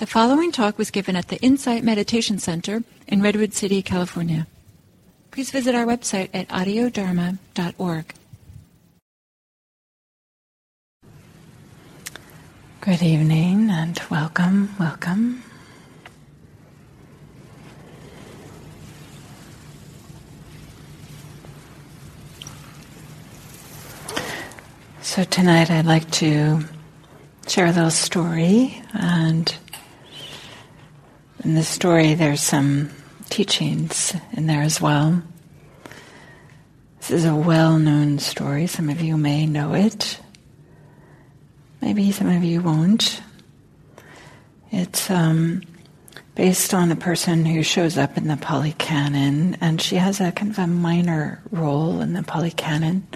The following talk was given at the Insight Meditation Center in Redwood City, California. Please visit our website at audiodharma.org. Good evening and welcome, welcome. So tonight I'd like to share a little story and in the story, there's some teachings in there as well. This is a well known story. Some of you may know it. Maybe some of you won't. It's um, based on a person who shows up in the Pali Canon, and she has a kind of a minor role in the Pali Canon.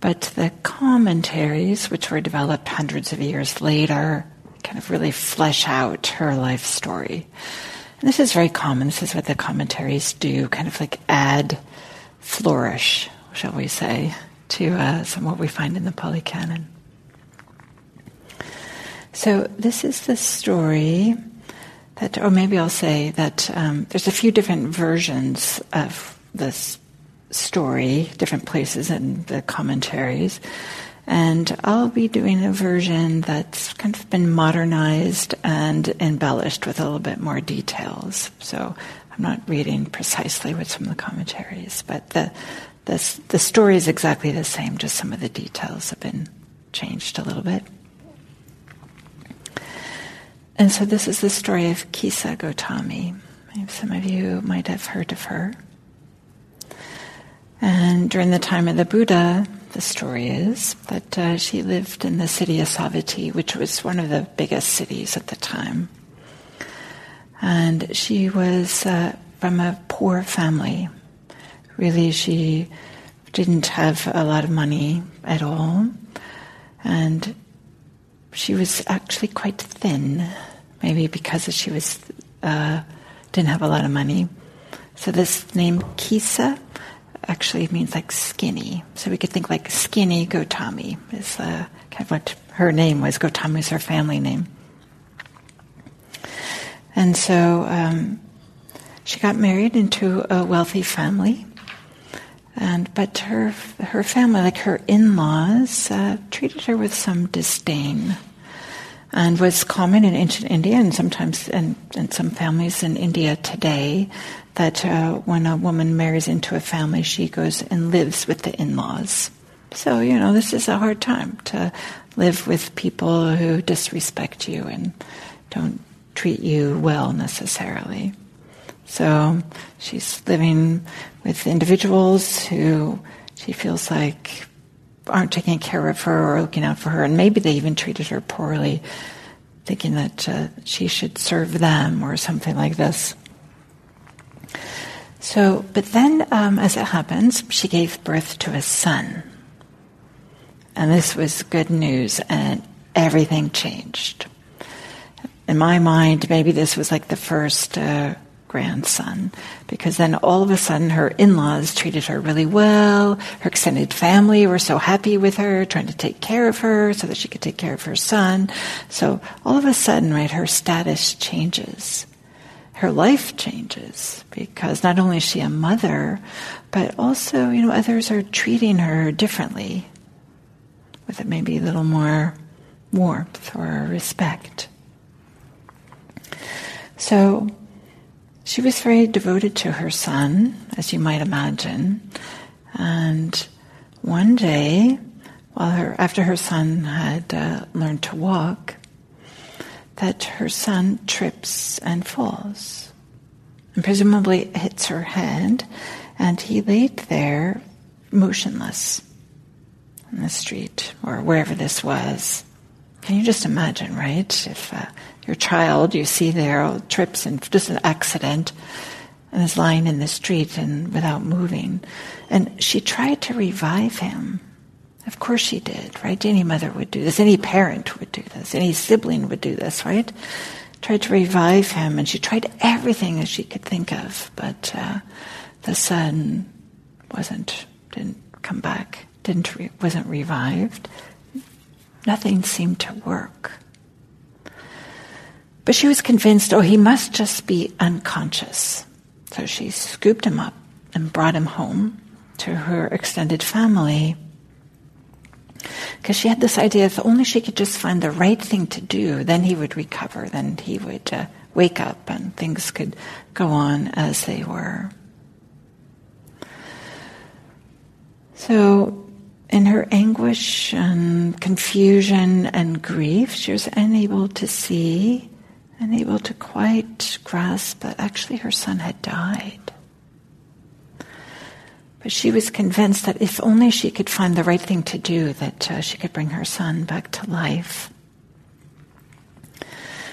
But the commentaries, which were developed hundreds of years later, kind of really flesh out her life story. And this is very common. This is what the commentaries do, kind of like add flourish, shall we say, to uh, some what we find in the Pali Canon. So this is the story that, or maybe I'll say that um, there's a few different versions of this story, different places in the commentaries. And I'll be doing a version that's kind of been modernized and embellished with a little bit more details. So I'm not reading precisely what's from the commentaries, but the, the, the story is exactly the same, just some of the details have been changed a little bit. And so this is the story of Kisa Gotami. Some of you might have heard of her. And during the time of the Buddha, the story is that uh, she lived in the city of Savatthi, which was one of the biggest cities at the time. And she was uh, from a poor family. Really, she didn't have a lot of money at all. And she was actually quite thin, maybe because she was uh, didn't have a lot of money. So this name Kisa actually means like skinny. So we could think like skinny Gotami is uh, kind of what her name was. Gotami is her family name. And so um, she got married into a wealthy family. And but her her family, like her in-laws, uh, treated her with some disdain, and was common in ancient India and sometimes in, in some families in India today that uh, when a woman marries into a family, she goes and lives with the in laws. So, you know, this is a hard time to live with people who disrespect you and don't treat you well necessarily. So she's living with individuals who she feels like aren't taking care of her or looking out for her, and maybe they even treated her poorly, thinking that uh, she should serve them or something like this. So, but then, um, as it happens, she gave birth to a son. And this was good news, and everything changed. In my mind, maybe this was like the first uh, grandson, because then all of a sudden her in laws treated her really well. Her extended family were so happy with her, trying to take care of her so that she could take care of her son. So all of a sudden, right, her status changes her life changes because not only is she a mother, but also, you know, others are treating her differently with maybe a little more warmth or respect. So she was very devoted to her son, as you might imagine. And one day, while her, after her son had uh, learned to walk, that her son trips and falls, and presumably hits her head, and he laid there motionless in the street or wherever this was. Can you just imagine, right? If uh, your child you see there trips and just an accident and is lying in the street and without moving, and she tried to revive him of course she did, right? Any mother would do this. Any parent would do this. Any sibling would do this, right? Tried to revive him, and she tried everything that she could think of, but uh, the son wasn't, didn't come back, didn't re- wasn't revived. Nothing seemed to work. But she was convinced, oh, he must just be unconscious. So she scooped him up and brought him home to her extended family. Because she had this idea if only she could just find the right thing to do, then he would recover, then he would uh, wake up and things could go on as they were. So, in her anguish and confusion and grief, she was unable to see, unable to quite grasp that actually her son had died. But she was convinced that if only she could find the right thing to do, that uh, she could bring her son back to life.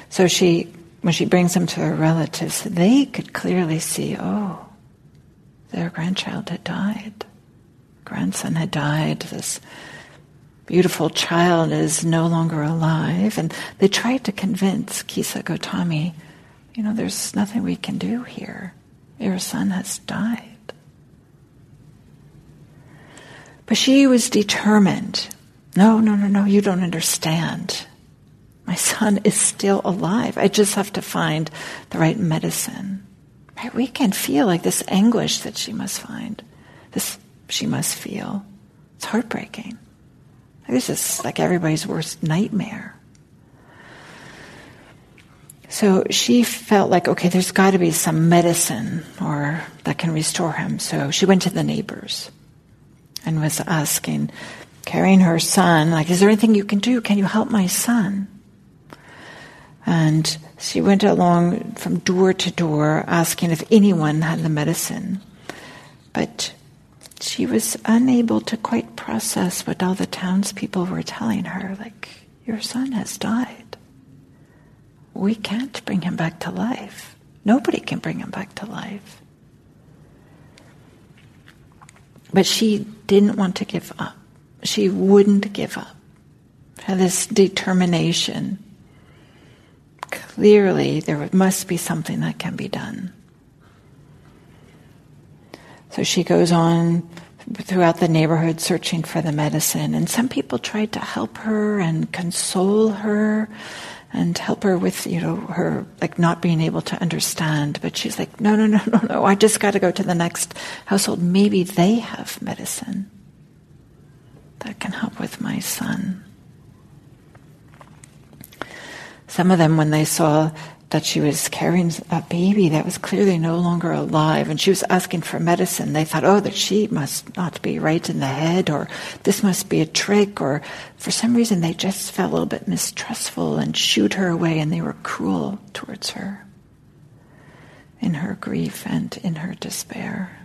So she, when she brings him to her relatives, they could clearly see, oh, their grandchild had died. Grandson had died. This beautiful child is no longer alive. And they tried to convince Kisa Gotami, you know, there's nothing we can do here. Your son has died. But she was determined. No, no, no, no, you don't understand. My son is still alive. I just have to find the right medicine. Right? We can feel like this anguish that she must find, this she must feel. It's heartbreaking. This is like everybody's worst nightmare. So she felt like, okay, there's got to be some medicine or that can restore him. So she went to the neighbors and was asking, carrying her son, like, is there anything you can do? Can you help my son? And she went along from door to door asking if anyone had the medicine. But she was unable to quite process what all the townspeople were telling her, like, your son has died. We can't bring him back to life. Nobody can bring him back to life. But she didn't want to give up. She wouldn't give up. Had this determination. Clearly, there must be something that can be done. So she goes on throughout the neighborhood searching for the medicine. And some people tried to help her and console her and help her with, you know, her like not being able to understand. But she's like, no, no, no, no, no. I just got to go to the next household. Maybe they have medicine that can help with my son. Some of them, when they saw that she was carrying a baby that was clearly no longer alive and she was asking for medicine. They thought, oh, that she must not be right in the head or this must be a trick or for some reason they just felt a little bit mistrustful and shooed her away and they were cruel towards her in her grief and in her despair.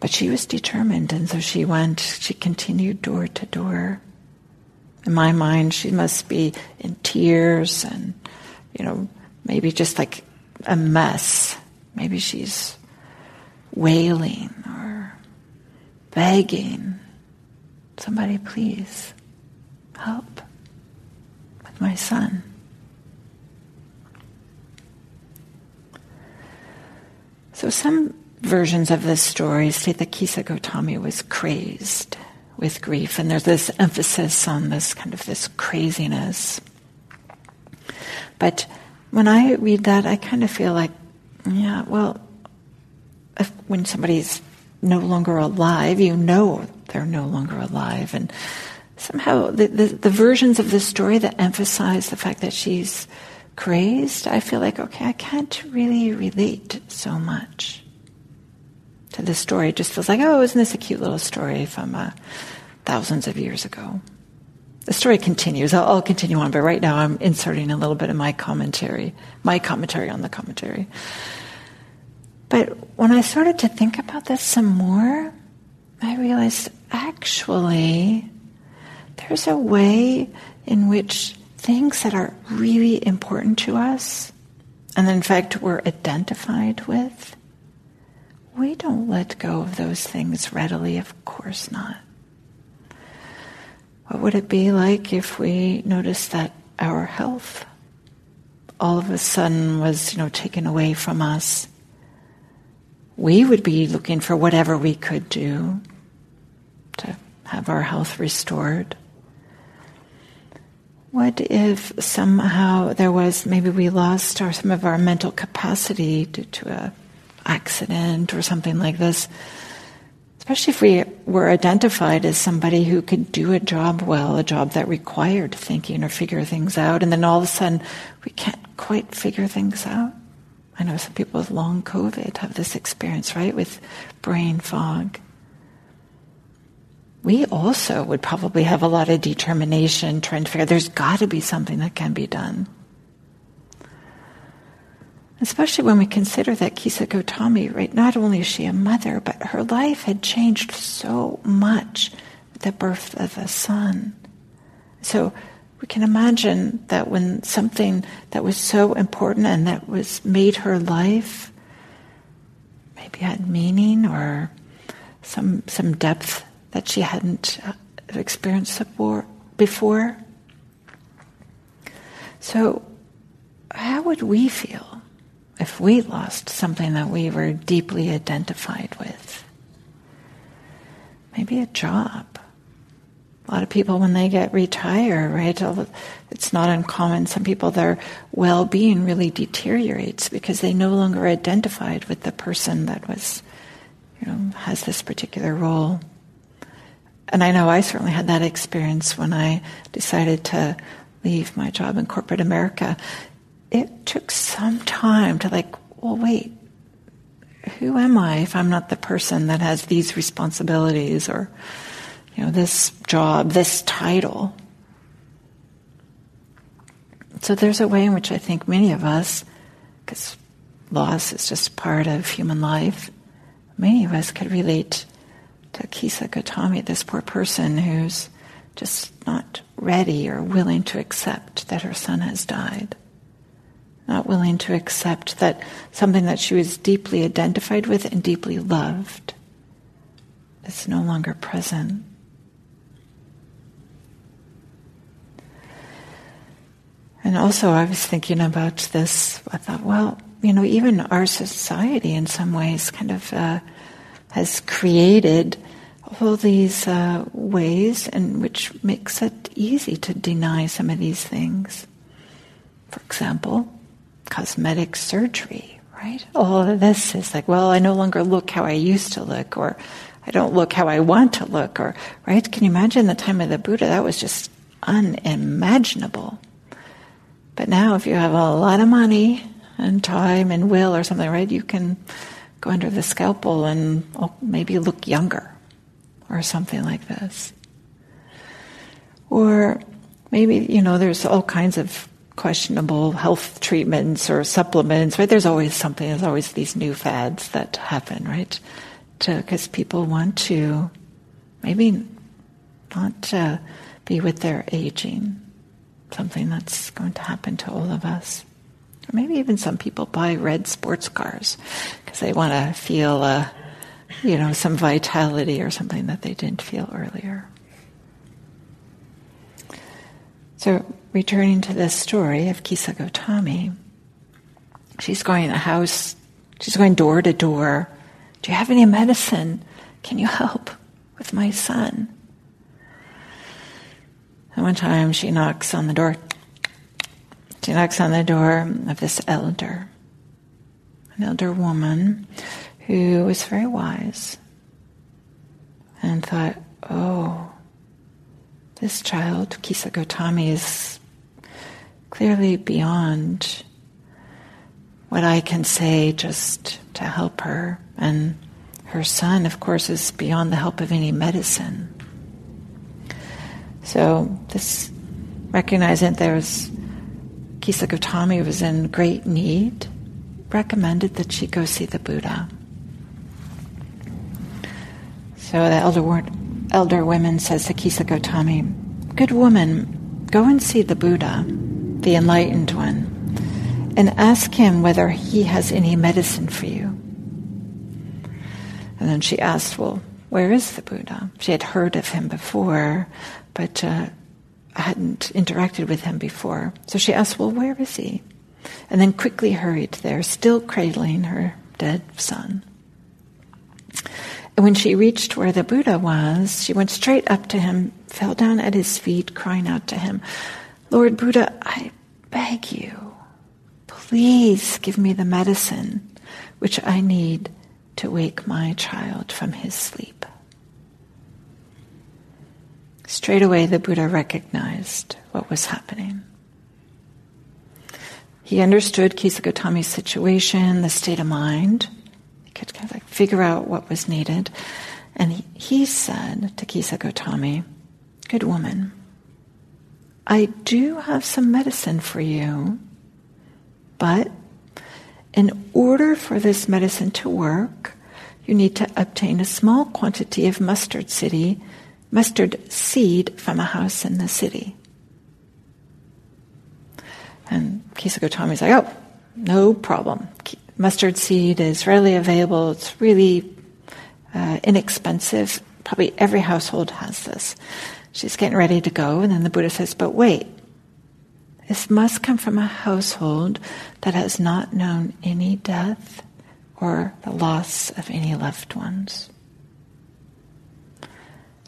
But she was determined and so she went, she continued door to door in my mind, she must be in tears and, you know, maybe just like a mess. Maybe she's wailing or begging. Somebody please help with my son. So some versions of this story say that Kisa Gotami was crazed with grief. And there's this emphasis on this kind of this craziness. But when I read that, I kind of feel like, yeah, well, if, when somebody's no longer alive, you know they're no longer alive. And somehow the, the, the versions of the story that emphasize the fact that she's crazed, I feel like, okay, I can't really relate so much to this story. It just feels like, oh, isn't this a cute little story from uh, thousands of years ago? The story continues. I'll, I'll continue on, but right now I'm inserting a little bit of my commentary, my commentary on the commentary. But when I started to think about this some more, I realized actually there's a way in which things that are really important to us, and in fact we're identified with, we don't let go of those things readily, of course not. What would it be like if we noticed that our health all of a sudden was, you know, taken away from us? We would be looking for whatever we could do to have our health restored. what if somehow there was maybe we lost our, some of our mental capacity due to a accident or something like this? Especially if we were identified as somebody who could do a job well, a job that required thinking or figure things out, and then all of a sudden we can't quite figure things out. I know some people with long COVID have this experience, right, with brain fog we also would probably have a lot of determination trying to figure there's got to be something that can be done. Especially when we consider that Kisa Gotami, right, not only is she a mother, but her life had changed so much with the birth of a son. So we can imagine that when something that was so important and that was made her life maybe had meaning or some some depth that she hadn't uh, experienced before. So, how would we feel if we lost something that we were deeply identified with? Maybe a job. A lot of people, when they get retire, right, it's not uncommon. Some people, their well being really deteriorates because they no longer identified with the person that was, you know, has this particular role. And I know I certainly had that experience when I decided to leave my job in corporate America. It took some time to like, well, wait, who am I if I'm not the person that has these responsibilities or, you know, this job, this title? So there's a way in which I think many of us, because loss is just part of human life, many of us could relate to Kisa Gotami, this poor person who's just not ready or willing to accept that her son has died. Not willing to accept that something that she was deeply identified with and deeply loved is no longer present. And also, I was thinking about this. I thought, well, you know, even our society in some ways kind of uh, has created all these uh, ways in which makes it easy to deny some of these things. For example, cosmetic surgery, right? All of this is like, well, I no longer look how I used to look, or I don't look how I want to look, or, right? Can you imagine the time of the Buddha? That was just unimaginable. But now, if you have a lot of money and time and will or something, right, you can go under the scalpel and oh, maybe look younger or something like this. Or maybe, you know, there's all kinds of questionable health treatments or supplements, right? There's always something, there's always these new fads that happen, right? Because people want to maybe not uh, be with their aging, something that's going to happen to all of us. Or maybe even some people buy red sports cars because they want to feel, uh, you know, some vitality or something that they didn't feel earlier. So, returning to this story of Kisa Gotami, she's going a house, she's going door to door. Do you have any medicine? Can you help with my son? And one time she knocks on the door. She knocks on the door of this elder, an elder woman who was very wise and thought, oh, this child, Kisa Gotami, is clearly beyond what I can say just to help her. And her son, of course, is beyond the help of any medicine. So this recognizing there's Kisa Gotami was in great need, recommended that she go see the Buddha. So the elder, elder woman says to Kisa Gotami, Good woman, go and see the Buddha, the enlightened one, and ask him whether he has any medicine for you. And then she asked, Well, where is the Buddha? She had heard of him before, but uh, hadn't interacted with him before. So she asked, Well, where is he? And then quickly hurried there, still cradling her dead son. When she reached where the Buddha was, she went straight up to him, fell down at his feet, crying out to him, Lord Buddha, I beg you, please give me the medicine which I need to wake my child from his sleep. Straight away, the Buddha recognized what was happening. He understood Kisa Gotami's situation, the state of mind. Could kind of like figure out what was needed. And he, he said to Kisa Gotami, Good woman, I do have some medicine for you, but in order for this medicine to work, you need to obtain a small quantity of mustard city, mustard seed from a house in the city. And Kisa Gotami is like, oh, no problem. Mustard seed is readily available. It's really uh, inexpensive. Probably every household has this. She's getting ready to go, and then the Buddha says, but wait. This must come from a household that has not known any death or the loss of any loved ones.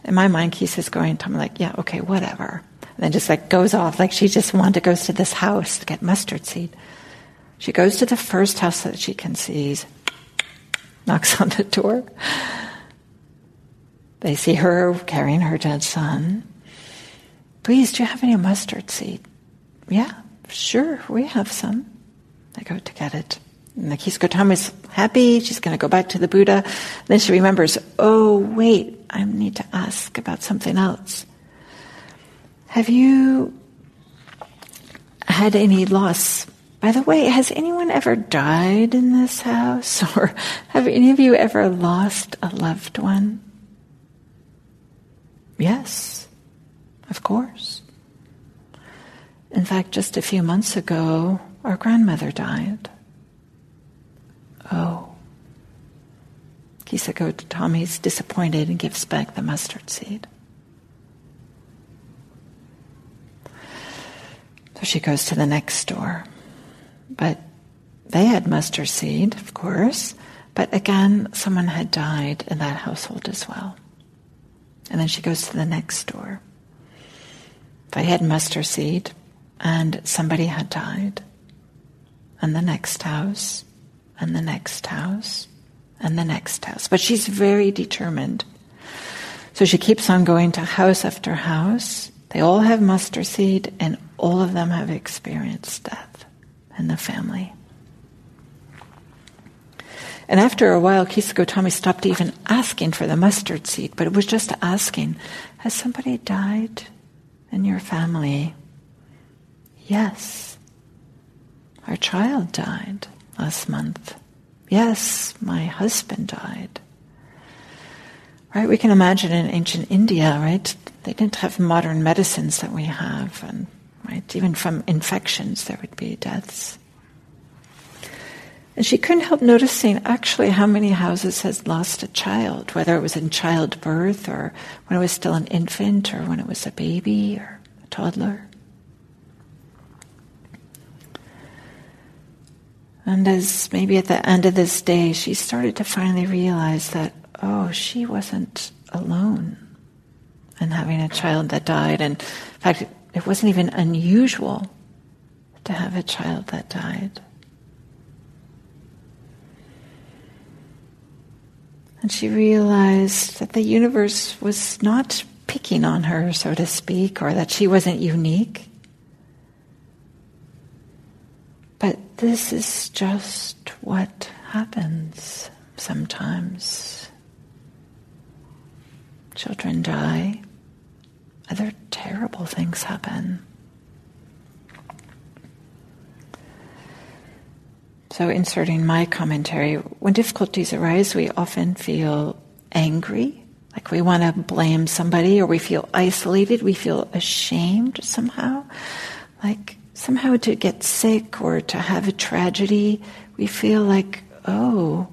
In my mind, Kisa's going, I'm like, yeah, okay, whatever. And then just like goes off, like she just wanted to go to this house to get mustard seed. She goes to the first house that she can see, knocks on the door. They see her carrying her dead son. Please, do you have any mustard seed? Yeah, sure, we have some. They go to get it. And the is happy. She's going to go back to the Buddha. Then she remembers, oh, wait, I need to ask about something else. Have you had any loss? By the way, has anyone ever died in this house? Or have any of you ever lost a loved one? Yes, of course. In fact, just a few months ago, our grandmother died. Oh. Kisa Gotami's disappointed and gives back the mustard seed. So she goes to the next door. But they had mustard seed, of course, but again, someone had died in that household as well. And then she goes to the next door. They had mustard seed, and somebody had died. And the next house, and the next house, and the next house. But she's very determined. So she keeps on going to house after house. They all have mustard seed, and all of them have experienced death in the family. And after a while, Kisa Gotami stopped even asking for the mustard seed, but it was just asking, Has somebody died in your family? Yes. Our child died last month. Yes, my husband died. Right? We can imagine in ancient India, right? They didn't have modern medicines that we have, and right, even from infections there would be deaths. And she couldn't help noticing actually how many houses had lost a child, whether it was in childbirth or when it was still an infant or when it was a baby or a toddler. And as maybe at the end of this day, she started to finally realize that, oh, she wasn't alone in having a child that died. And in fact, it wasn't even unusual to have a child that died. And she realized that the universe was not picking on her, so to speak, or that she wasn't unique. But this is just what happens sometimes. Children die, other terrible things happen. So, inserting my commentary, when difficulties arise, we often feel angry, like we want to blame somebody, or we feel isolated, we feel ashamed somehow. Like somehow to get sick or to have a tragedy, we feel like, oh,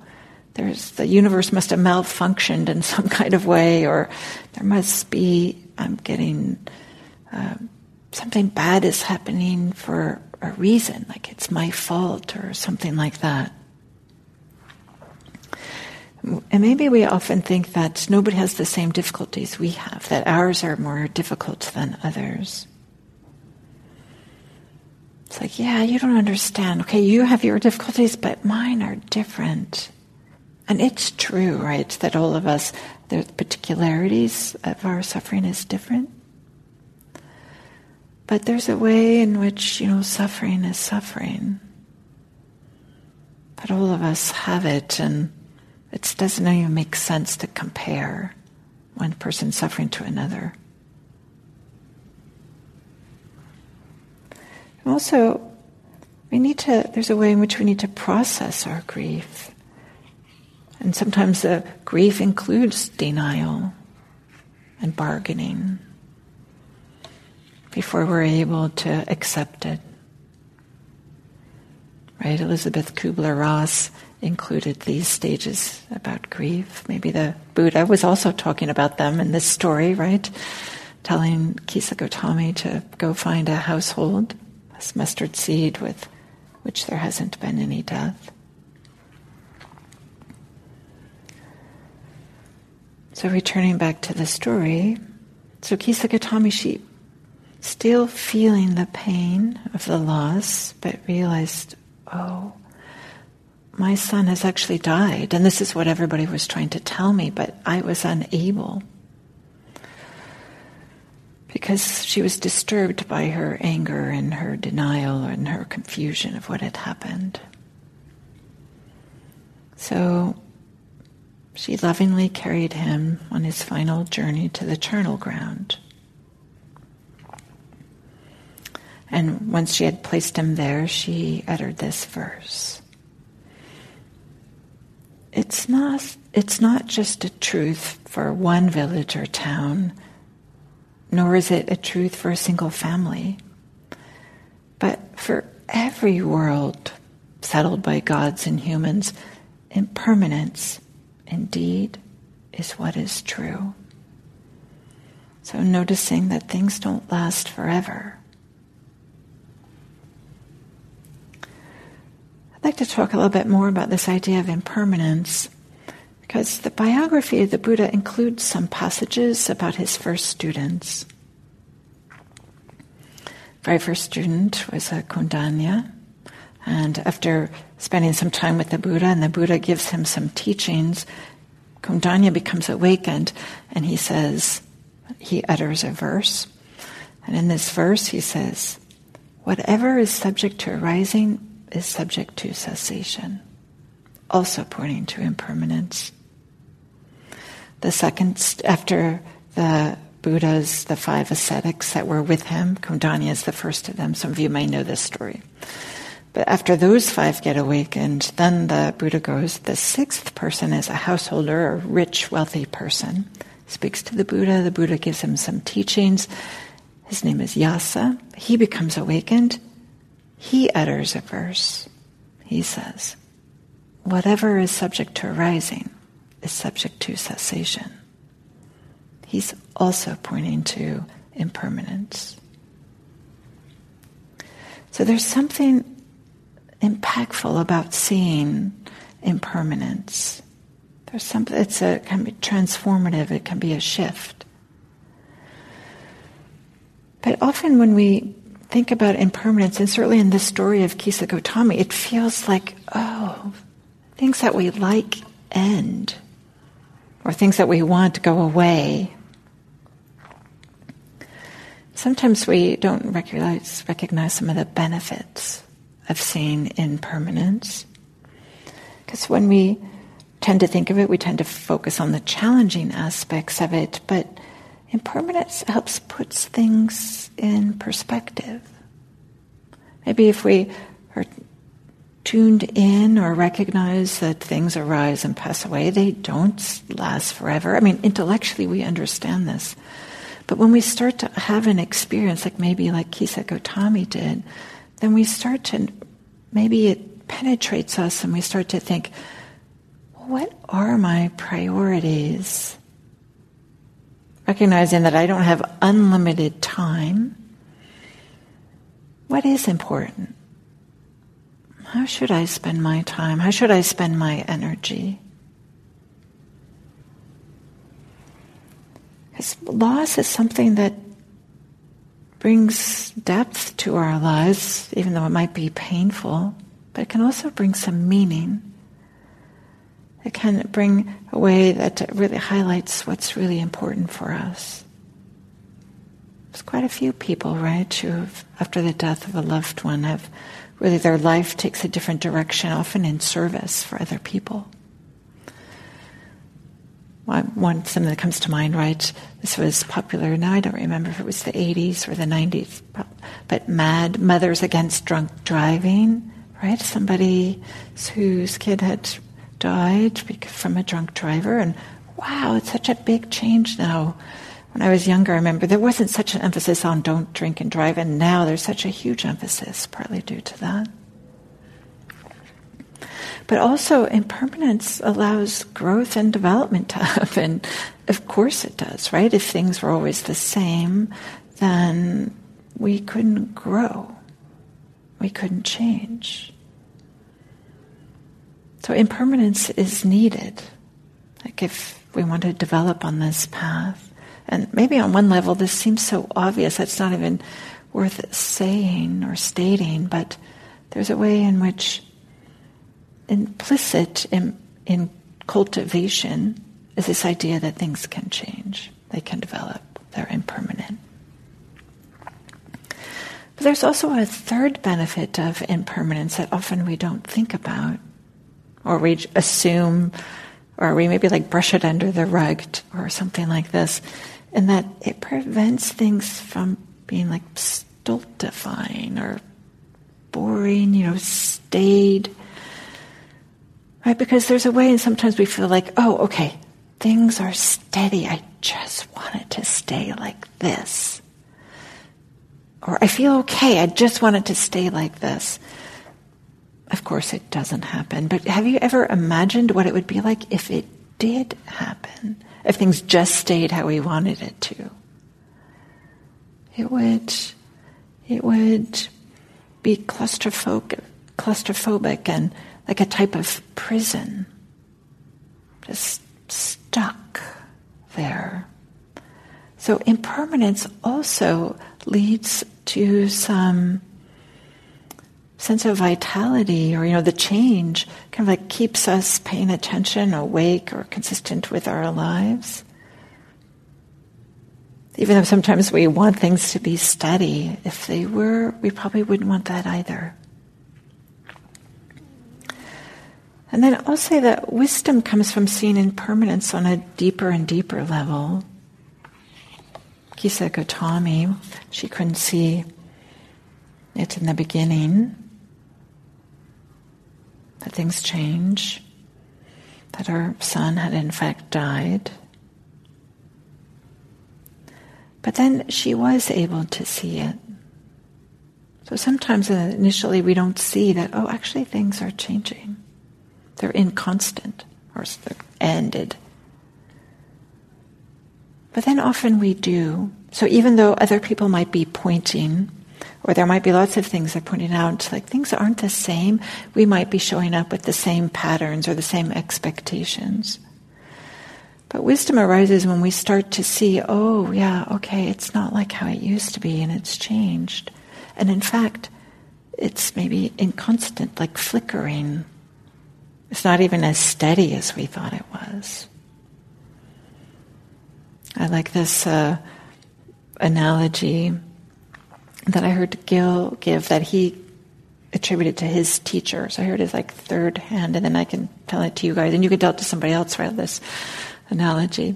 there's the universe must have malfunctioned in some kind of way, or there must be I'm getting uh, something bad is happening for a reason, like it's my fault or something like that. And maybe we often think that nobody has the same difficulties we have, that ours are more difficult than others. It's like, yeah, you don't understand. Okay, you have your difficulties, but mine are different. And it's true, right, that all of us, the particularities of our suffering is different. But there's a way in which, you know, suffering is suffering. But all of us have it, and it doesn't even make sense to compare one person suffering to another. Also, we need to, there's a way in which we need to process our grief. And sometimes the grief includes denial and bargaining before we're able to accept it. Right? Elizabeth Kubler Ross included these stages about grief. Maybe the Buddha was also talking about them in this story, right? Telling Kisa Gotami to go find a household this mustard seed with which there hasn't been any death. So returning back to the story, so Kisa Gotami, she still feeling the pain of the loss, but realized, oh, my son has actually died, and this is what everybody was trying to tell me, but I was unable because she was disturbed by her anger and her denial and her confusion of what had happened. So she lovingly carried him on his final journey to the charnel ground. And once she had placed him there, she uttered this verse. It's not, it's not just a truth for one village or town nor is it a truth for a single family, but for every world settled by gods and humans, impermanence indeed is what is true. So noticing that things don't last forever. I'd like to talk a little bit more about this idea of impermanence because the biography of the Buddha includes some passages about his first students. Very first student was a Kondanya, and after spending some time with the Buddha, and the Buddha gives him some teachings, Kondanya becomes awakened, and he says, he utters a verse, and in this verse he says, "Whatever is subject to arising is subject to cessation," also pointing to impermanence. The second, after the Buddhas, the five ascetics that were with him, Kondanya is the first of them. Some of you may know this story. But after those five get awakened, then the Buddha goes, the sixth person is a householder, a rich, wealthy person. Speaks to the Buddha. The Buddha gives him some teachings. His name is Yasa. He becomes awakened. He utters a verse. He says, Whatever is subject to arising is subject to cessation. He's also pointing to impermanence. So there's something impactful about seeing impermanence. There's something, it's a, it can be transformative, it can be a shift. But often when we think about impermanence, and certainly in the story of Kisa Gotami, it feels like, oh, things that we like end or things that we want go away. Sometimes we don't recognize, recognize some of the benefits of seeing impermanence. Because when we tend to think of it, we tend to focus on the challenging aspects of it, but impermanence helps puts things in perspective. Maybe if we are tuned in or recognize that things arise and pass away, they don't last forever. I mean, intellectually we understand this. But when we start to have an experience, like maybe like Kisa Gotami did, then we start to, maybe it penetrates us and we start to think, what are my priorities? Recognizing that I don't have unlimited time. What is important? How should I spend my time? How should I spend my energy? Because loss is something that brings depth to our lives, even though it might be painful, but it can also bring some meaning. It can bring a way that really highlights what's really important for us. There's quite a few people, right, who, after the death of a loved one, have really their life takes a different direction, often in service for other people. I one something that comes to mind, right? This was popular. Now I don't remember if it was the 80s or the 90s, but MADD Mothers Against Drunk Driving, right? Somebody whose kid had died from a drunk driver, and wow, it's such a big change now. When I was younger, I remember there wasn't such an emphasis on don't drink and drive, and now there's such a huge emphasis, partly due to that. But also, impermanence allows growth and development to happen. Of course, it does, right? If things were always the same, then we couldn't grow, we couldn't change. So, impermanence is needed. Like, if we want to develop on this path, and maybe on one level, this seems so obvious it's not even worth saying or stating, but there's a way in which implicit in, in cultivation is this idea that things can change, they can develop, they're impermanent. But there's also a third benefit of impermanence that often we don't think about, or we assume, or we maybe like brush it under the rug or something like this, and that it prevents things from being like stultifying or boring, you know, staid. Right? Because there's a way, and sometimes we feel like, oh, okay, things are steady. I just want it to stay like this. Or I feel okay. I just want it to stay like this. Of course, it doesn't happen. But have you ever imagined what it would be like if it did happen? if things just stayed how we wanted it to. It would, it would be claustrophobic, claustrophobic and like a type of prison, just stuck there. So impermanence also leads to some sense of vitality or you know the change kind of like keeps us paying attention awake or consistent with our lives. Even though sometimes we want things to be steady if they were we probably wouldn't want that either and then i'll say that wisdom comes from seeing impermanence on a deeper and deeper level kisa gotami she couldn't see it in the beginning that things change, that her son had in fact died. But then she was able to see it. So sometimes initially we don't see that, oh, actually things are changing. They're inconstant or they're ended. But then often we do. So even though other people might be pointing or there might be lots of things they're pointing out, like things aren't the same. We might be showing up with the same patterns or the same expectations. But wisdom arises when we start to see, oh, yeah, okay, it's not like how it used to be and it's changed. And in fact, it's maybe inconstant, like flickering. It's not even as steady as we thought it was. I like this uh, analogy that I heard Gil give that he attributed to his teacher. So I heard his like third hand, and then I can tell it to you guys, and you can tell it to somebody else. Right? This analogy.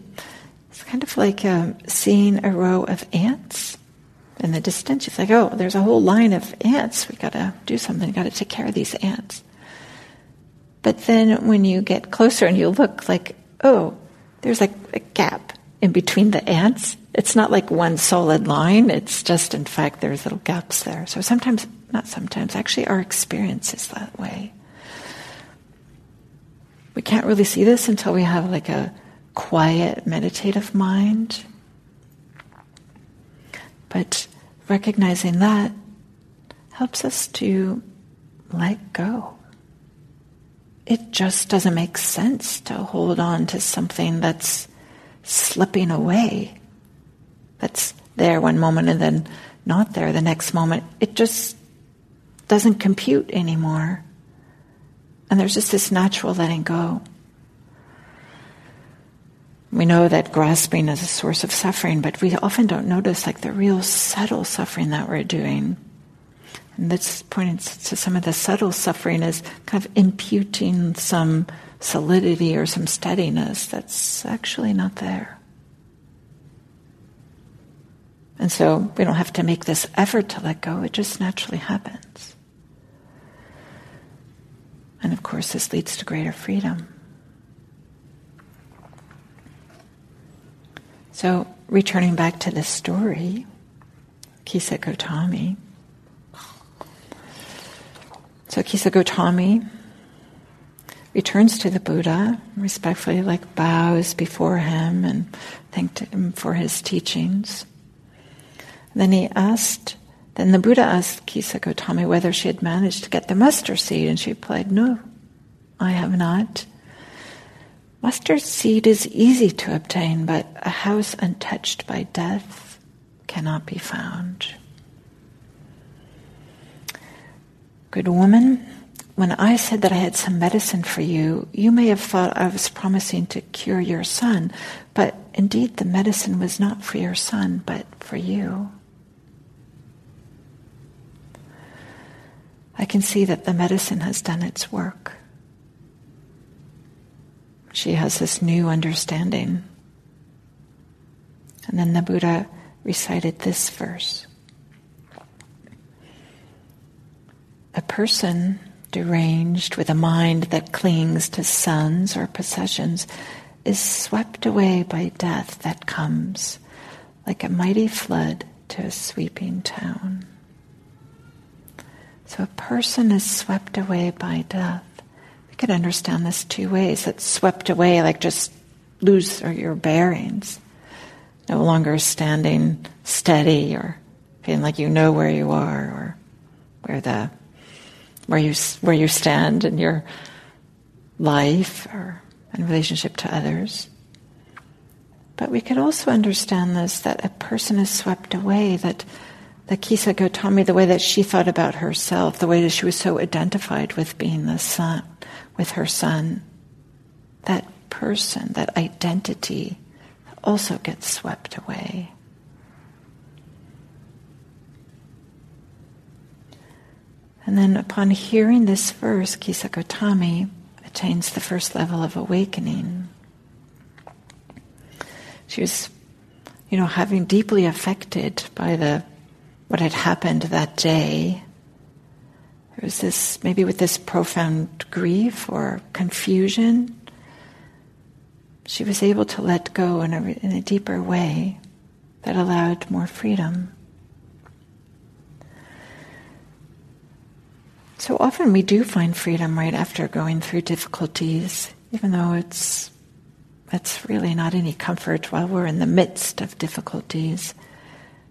It's kind of like um, seeing a row of ants in the distance. It's like, oh, there's a whole line of ants. We got to do something. Got to take care of these ants. But then when you get closer and you look, like, oh, there's like a gap in between the ants. It's not like one solid line. It's just, in fact, there's little gaps there. So sometimes, not sometimes, actually, our experience is that way. We can't really see this until we have like a quiet, meditative mind. But recognizing that helps us to let go. It just doesn't make sense to hold on to something that's slipping away. That's there one moment and then not there the next moment, it just doesn't compute anymore. And there's just this natural letting go. We know that grasping is a source of suffering, but we often don't notice like the real subtle suffering that we're doing. And that's pointing to some of the subtle suffering is kind of imputing some solidity or some steadiness that's actually not there. And so we don't have to make this effort to let go, it just naturally happens. And of course, this leads to greater freedom. So, returning back to this story, Kisa Gotami. So, Kisa Gotami returns to the Buddha, respectfully like bows before him and thanked him for his teachings. Then he asked, then the Buddha asked Kisa Gotami whether she had managed to get the mustard seed, and she replied, No, I have not. Mustard seed is easy to obtain, but a house untouched by death cannot be found. Good woman, when I said that I had some medicine for you, you may have thought I was promising to cure your son, but indeed the medicine was not for your son, but for you. I can see that the medicine has done its work. She has this new understanding. And then the Buddha recited this verse A person deranged with a mind that clings to sons or possessions is swept away by death that comes like a mighty flood to a sweeping town. So a person is swept away by death. We could understand this two ways. That swept away, like just lose or your bearings, no longer standing steady or feeling like you know where you are or where the where you where you stand in your life or in relationship to others. But we could also understand this that a person is swept away, that the Kisa Gotami, the way that she thought about herself, the way that she was so identified with being the son, with her son, that person, that identity also gets swept away. And then upon hearing this verse, Kisa Gotami attains the first level of awakening. She was, you know, having deeply affected by the what had happened that day. There was this, maybe with this profound grief or confusion, she was able to let go in a, in a deeper way that allowed more freedom. So often we do find freedom right after going through difficulties, even though it's it's really not any comfort while we're in the midst of difficulties.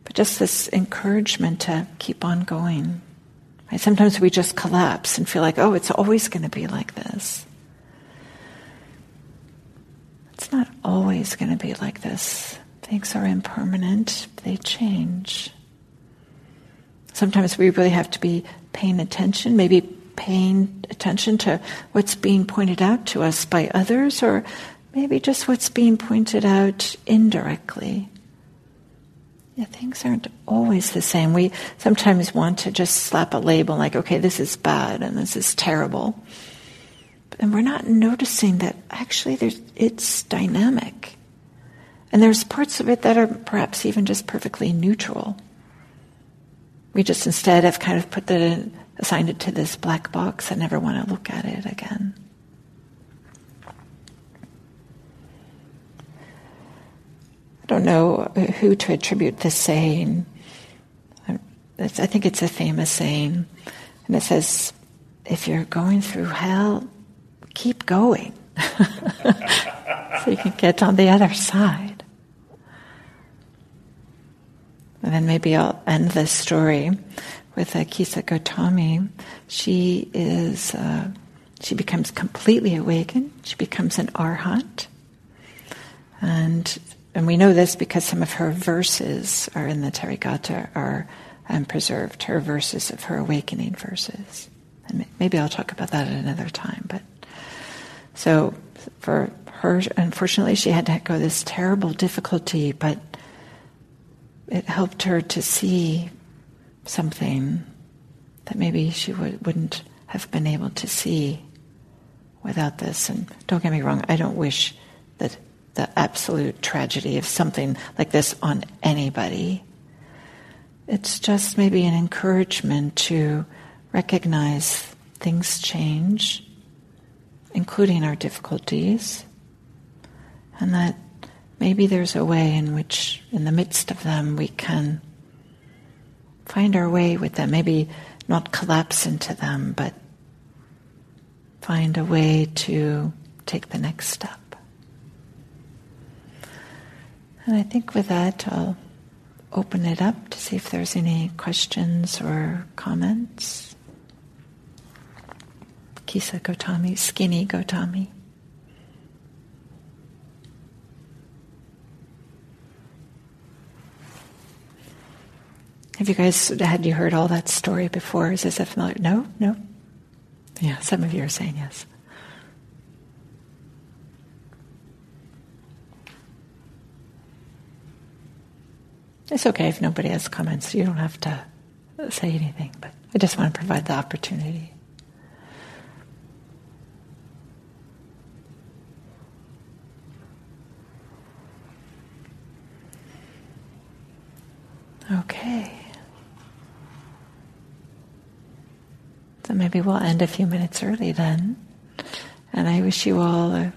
But just this encouragement to keep on going. Right? Sometimes we just collapse and feel like, oh, it's always going to be like this. It's not always going to be like this. Things are impermanent, they change. Sometimes we really have to be paying attention, maybe paying attention to what's being pointed out to us by others, or maybe just what's being pointed out indirectly. Yeah, things aren't always the same. We sometimes want to just slap a label like, okay, this is bad and this is terrible. And we're not noticing that actually there's, it's dynamic. And there's parts of it that are perhaps even just perfectly neutral. We just instead have kind of put the assigned it to this black box and never want to look at it again. I don't know who to attribute this saying. I think it's a famous saying, and it says, "If you're going through hell, keep going, so you can get on the other side." And then maybe I'll end this story with Kisa Gotami. She is, uh, she becomes completely awakened. She becomes an arhat. And, and we know this because some of her verses are in the Therigatha are and preserved her verses of her awakening verses. And maybe I'll talk about that at another time. But so for her, unfortunately, she had to go this terrible difficulty, but it helped her to see something that maybe she would, wouldn't have been able to see without this. And don't get me wrong, I don't wish that the absolute tragedy of something like this on anybody. It's just maybe an encouragement to recognize things change, including our difficulties, and that maybe there's a way in which, in the midst of them, we can find our way with them. Maybe not collapse into them, but find a way to take the next step. And I think with that, I'll open it up to see if there's any questions or comments. Kisa Gotami, skinny Gotami. Have you guys had you heard all that story before? Is this a familiar? No, no. Yeah, some of you are saying yes. It's okay if nobody has comments. You don't have to say anything, but I just want to provide the opportunity. Okay. So maybe we'll end a few minutes early then. And I wish you all a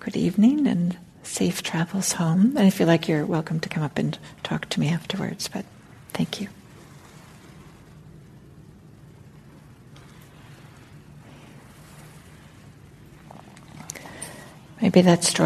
good evening and safe travels home. And if you like, you're welcome to come up and talk to me afterwards. But thank you. Maybe that story.